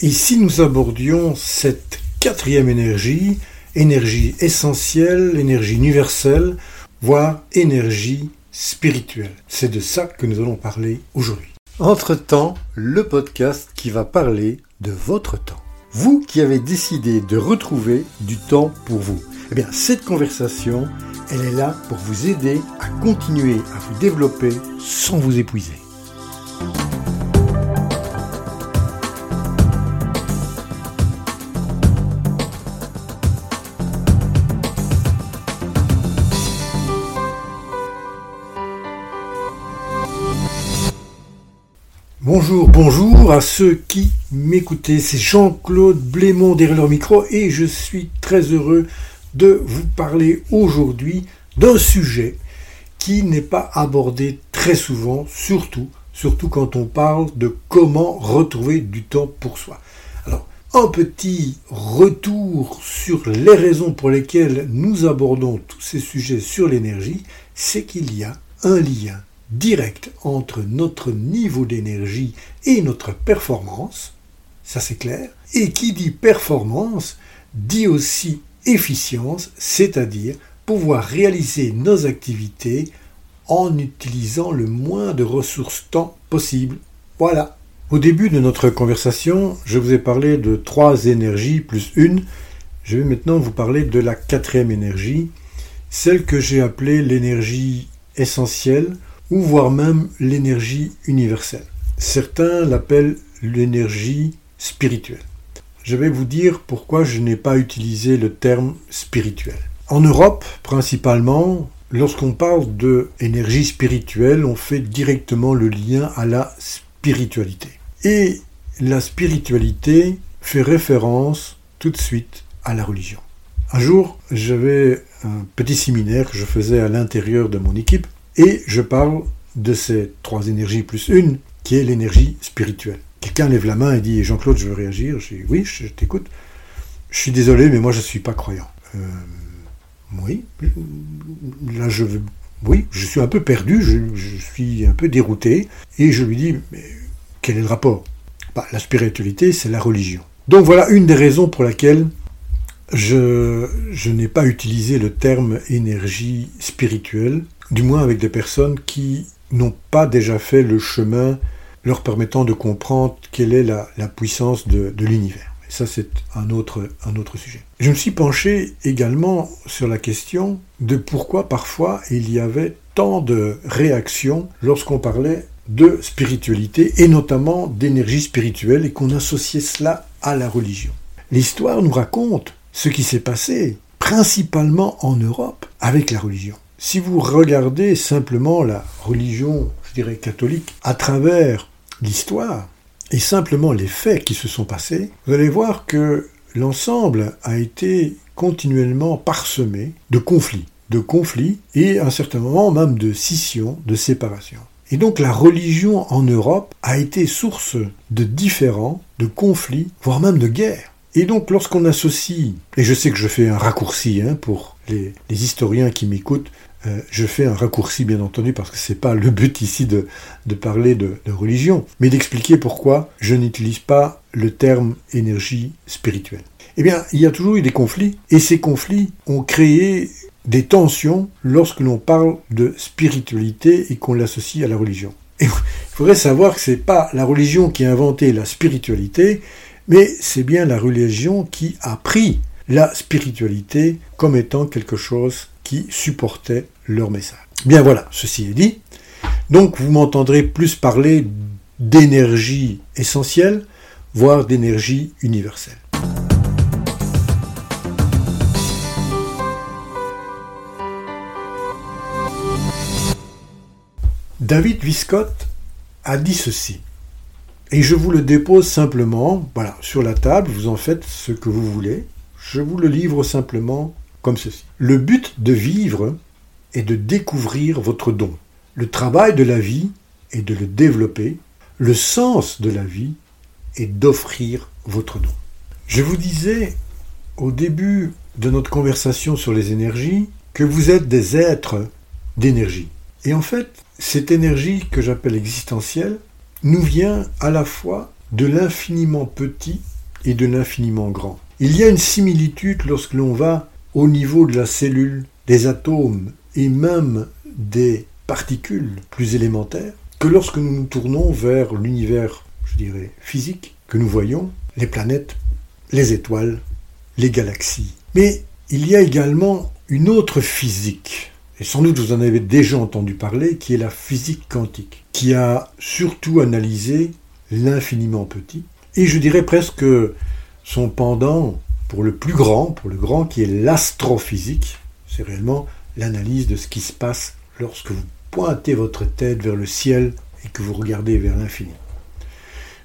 Et si nous abordions cette quatrième énergie, énergie essentielle, énergie universelle, voire énergie spirituelle? C'est de ça que nous allons parler aujourd'hui. Entre-temps, le podcast qui va parler de votre temps. Vous qui avez décidé de retrouver du temps pour vous. Eh bien, cette conversation, elle est là pour vous aider à continuer à vous développer sans vous épuiser. Bonjour, bonjour à ceux qui m'écoutaient. C'est Jean-Claude Blémont derrière leur micro et je suis très heureux de vous parler aujourd'hui d'un sujet qui n'est pas abordé très souvent, surtout, surtout quand on parle de comment retrouver du temps pour soi. Alors, un petit retour sur les raisons pour lesquelles nous abordons tous ces sujets sur l'énergie, c'est qu'il y a un lien direct entre notre niveau d'énergie et notre performance, ça c'est clair, et qui dit performance dit aussi efficience, c'est-à-dire pouvoir réaliser nos activités en utilisant le moins de ressources temps possible. Voilà. Au début de notre conversation, je vous ai parlé de trois énergies plus une. Je vais maintenant vous parler de la quatrième énergie, celle que j'ai appelée l'énergie essentielle ou voire même l'énergie universelle. Certains l'appellent l'énergie spirituelle. Je vais vous dire pourquoi je n'ai pas utilisé le terme spirituel. En Europe, principalement, lorsqu'on parle de énergie spirituelle, on fait directement le lien à la spiritualité. Et la spiritualité fait référence tout de suite à la religion. Un jour, j'avais un petit séminaire que je faisais à l'intérieur de mon équipe et je parle de ces trois énergies plus une, qui est l'énergie spirituelle. Quelqu'un lève la main et dit Jean-Claude, je veux réagir. Je dis oui, je t'écoute. Je suis désolé, mais moi je ne suis pas croyant. Euh, oui, là je veux. Oui, je suis un peu perdu, je, suis un peu dérouté, et je lui dis mais quel est le rapport? Bah, La spiritualité, c'est la religion. Donc voilà une des raisons pour laquelle je, je n'ai pas utilisé le terme énergie spirituelle du moins avec des personnes qui n'ont pas déjà fait le chemin leur permettant de comprendre quelle est la, puissance de, l'univers. Et ça, c'est un autre, un autre sujet. Je me suis penché également sur la question de pourquoi parfois il y avait tant de réactions lorsqu'on parlait de spiritualité et notamment d'énergie spirituelle et qu'on associait cela à la religion. L'histoire nous raconte ce qui s'est passé principalement en Europe avec la religion. Si vous regardez simplement la religion, je dirais catholique, à travers l'histoire et simplement les faits qui se sont passés, vous allez voir que l'ensemble a été continuellement parsemé de conflits, de conflits et à un certain moment même de scission, de séparation. Et donc la religion en Europe a été source de différends, de conflits, voire même de guerres. Et donc lorsqu'on associe, et je sais que je fais un raccourci hein, pour les, historiens qui m'écoutent, euh, je fais un raccourci bien entendu parce que ce n'est pas le but ici de, parler de, religion, mais d'expliquer pourquoi je n'utilise pas le terme énergie spirituelle. Eh bien, il y a toujours eu des conflits, et ces conflits ont créé des tensions lorsque l'on parle de spiritualité et qu'on l'associe à la religion. il faudrait savoir que ce n'est pas la religion qui a inventé la spiritualité, mais c'est bien la religion qui a pris la spiritualité comme étant quelque chose supportaient leur message. Bien voilà, ceci est dit. Donc vous m'entendrez plus parler d'énergie essentielle, voire d'énergie universelle. David Viscott a dit ceci, et je vous le dépose simplement, voilà, sur la table, vous en faites ce que vous voulez, je vous le livre simplement comme ceci. Le but de vivre est de découvrir votre don. Le travail de la vie est de le développer. Le sens de la vie est d'offrir votre don. Je vous disais au début de notre conversation sur les énergies que vous êtes des êtres d'énergie. Et en fait, cette énergie que j'appelle existentielle nous vient à la fois de l'infiniment petit et de l'infiniment grand. Il y a une similitude lorsque l'on va au niveau de la cellule, des atomes et même des particules plus élémentaires, que lorsque nous nous tournons vers l'univers, je dirais, physique, que nous voyons, les planètes, les étoiles, les galaxies. Mais il y a également une autre physique, et sans doute vous en avez déjà entendu parler, qui est la physique quantique, qui a surtout analysé l'infiniment petit, et je dirais presque son pendant pour le plus grand, pour le grand qui est l'astrophysique, c'est réellement l'analyse de ce qui se passe lorsque vous pointez votre tête vers le ciel et que vous regardez vers l'infini.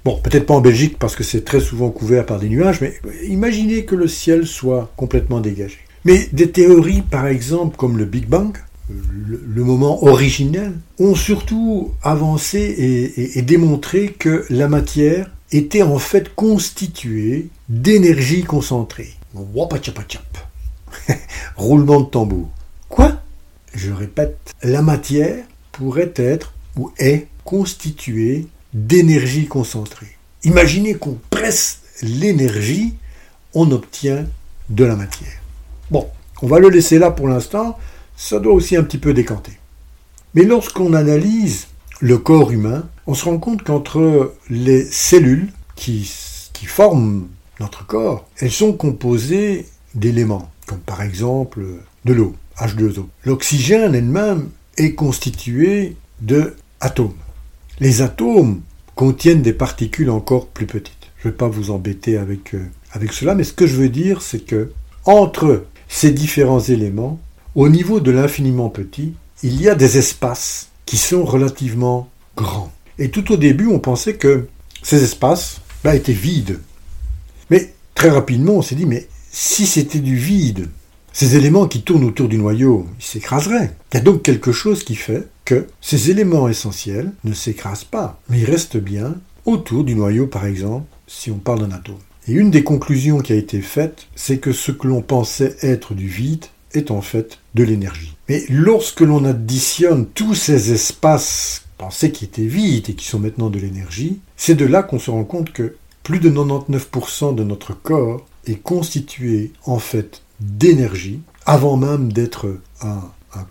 Bon, peut-être pas en Belgique parce que c'est très souvent couvert par des nuages, mais imaginez que le ciel soit complètement dégagé. Mais des théories, par exemple, comme le Big Bang, le, moment originel, ont surtout avancé et, et démontré que la matière était en fait constituée d'énergie concentrée. Roulement de tambour. Quoi? Je répète, la matière pourrait être ou est constituée d'énergie concentrée. Imaginez qu'on presse l'énergie, on obtient de la matière. Bon, on va le laisser là pour l'instant, ça doit aussi un petit peu décanter. Mais lorsqu'on analyse le corps humain, on se rend compte qu'entre les cellules qui, forment notre corps, elles sont composées d'éléments, comme par exemple de l'eau, H2O. L'oxygène elle-même est constitué de atomes. Les atomes contiennent des particules encore plus petites. Je ne vais pas vous embêter avec, euh, avec cela, mais ce que je veux dire, c'est que entre ces différents éléments, au niveau de l'infiniment petit, il y a des espaces qui sont relativement grands. Et tout au début, on pensait que ces espaces étaient vides. Mais très rapidement, on s'est dit, mais si c'était du vide, ces éléments qui tournent autour du noyau, ils s'écraseraient. Il y a donc quelque chose qui fait que ces éléments essentiels ne s'écrasent pas, mais ils restent bien autour du noyau, par exemple, si on parle d'un atome. Et une des conclusions qui a été faite, c'est que ce que l'on pensait être du vide est en fait de l'énergie. Mais lorsque l'on additionne tous ces espaces pensés qui étaient vides et qui sont maintenant de l'énergie, c'est de là qu'on se rend compte que plus de 99% de notre corps est constitué en fait d'énergie avant même d'être un,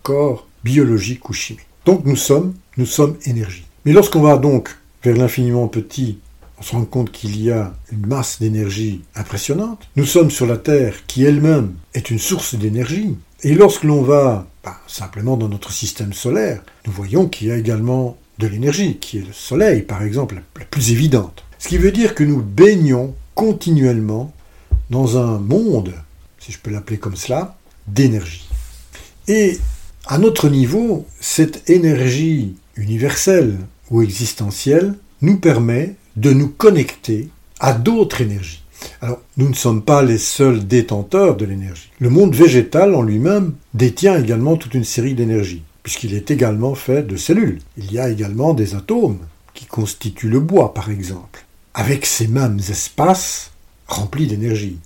corps biologique ou chimique. Donc nous sommes, nous sommes énergie. Mais lorsqu'on va donc vers l'infiniment petit, on se rend compte qu'il y a une masse d'énergie impressionnante. Nous sommes sur la Terre qui elle-même est une source d'énergie. Et lorsque l'on va simplement dans notre système solaire, nous voyons qu'il y a également de l'énergie, qui est le Soleil par exemple, la plus évidente. Ce qui veut dire que nous baignons continuellement dans un monde si je peux l'appeler comme cela, d'énergie. Et à notre niveau, cette énergie universelle ou existentielle nous permet de nous connecter à d'autres énergies. Alors, nous ne sommes pas les seuls détenteurs de l'énergie. Le monde végétal en lui-même détient également toute une série d'énergies, puisqu'il est également fait de cellules. Il y a également des atomes qui constituent le bois, par exemple, avec ces mêmes espaces remplis d'énergie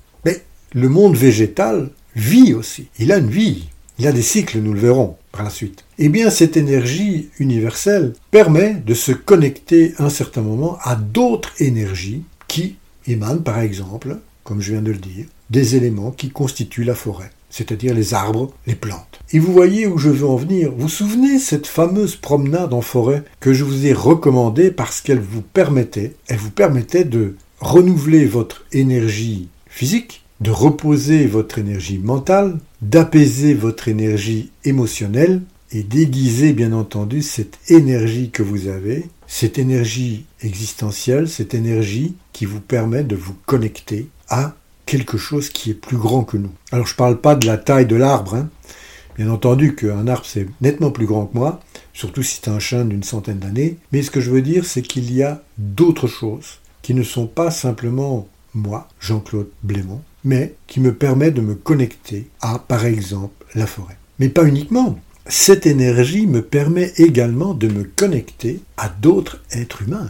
le monde végétal vit aussi. Il a une vie. Il a des cycles, nous le verrons par la suite. Eh bien, cette énergie universelle permet de se connecter un certain moment à d'autres énergies qui émanent, par exemple, comme je viens de le dire, des éléments qui constituent la forêt, c'est-à-dire les arbres, les plantes. Et vous voyez où je veux en venir. Vous vous souvenez cette fameuse promenade en forêt que je vous ai recommandée parce qu'elle vous permettait, elle vous permettait de renouveler votre énergie physique de reposer votre énergie mentale, d'apaiser votre énergie émotionnelle et d'aiguiser bien entendu cette énergie que vous avez, cette énergie existentielle, cette énergie qui vous permet de vous connecter à quelque chose qui est plus grand que nous. Alors je ne parle pas de la taille de l'arbre, hein. bien entendu qu'un arbre c'est nettement plus grand que moi, surtout si c'est un chêne d'une centaine d'années, mais ce que je veux dire c'est qu'il y a d'autres choses qui ne sont pas simplement moi, Jean-Claude Blémont, mais qui me permet de me connecter à, par exemple, la forêt. Mais pas uniquement. Cette énergie me permet également de me connecter à d'autres êtres humains.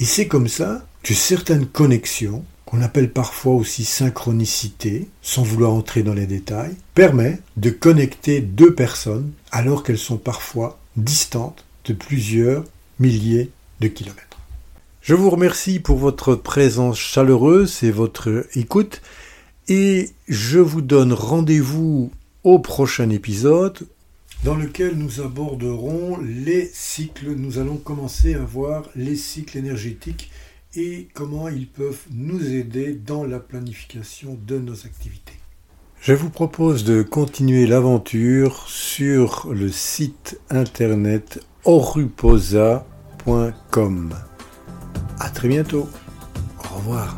Et c'est comme ça que certaines connexions, qu'on appelle parfois aussi synchronicité, sans vouloir entrer dans les détails, permet de connecter deux personnes alors qu'elles sont parfois distantes de plusieurs milliers de kilomètres. Je vous remercie pour votre présence chaleureuse et votre écoute et je vous donne rendez-vous au prochain épisode dans lequel nous aborderons les cycles. Nous allons commencer à voir les cycles énergétiques et comment ils peuvent nous aider dans la planification de nos activités. Je vous propose de continuer l'aventure sur le site internet oruposa.com. À très bientôt. Au revoir.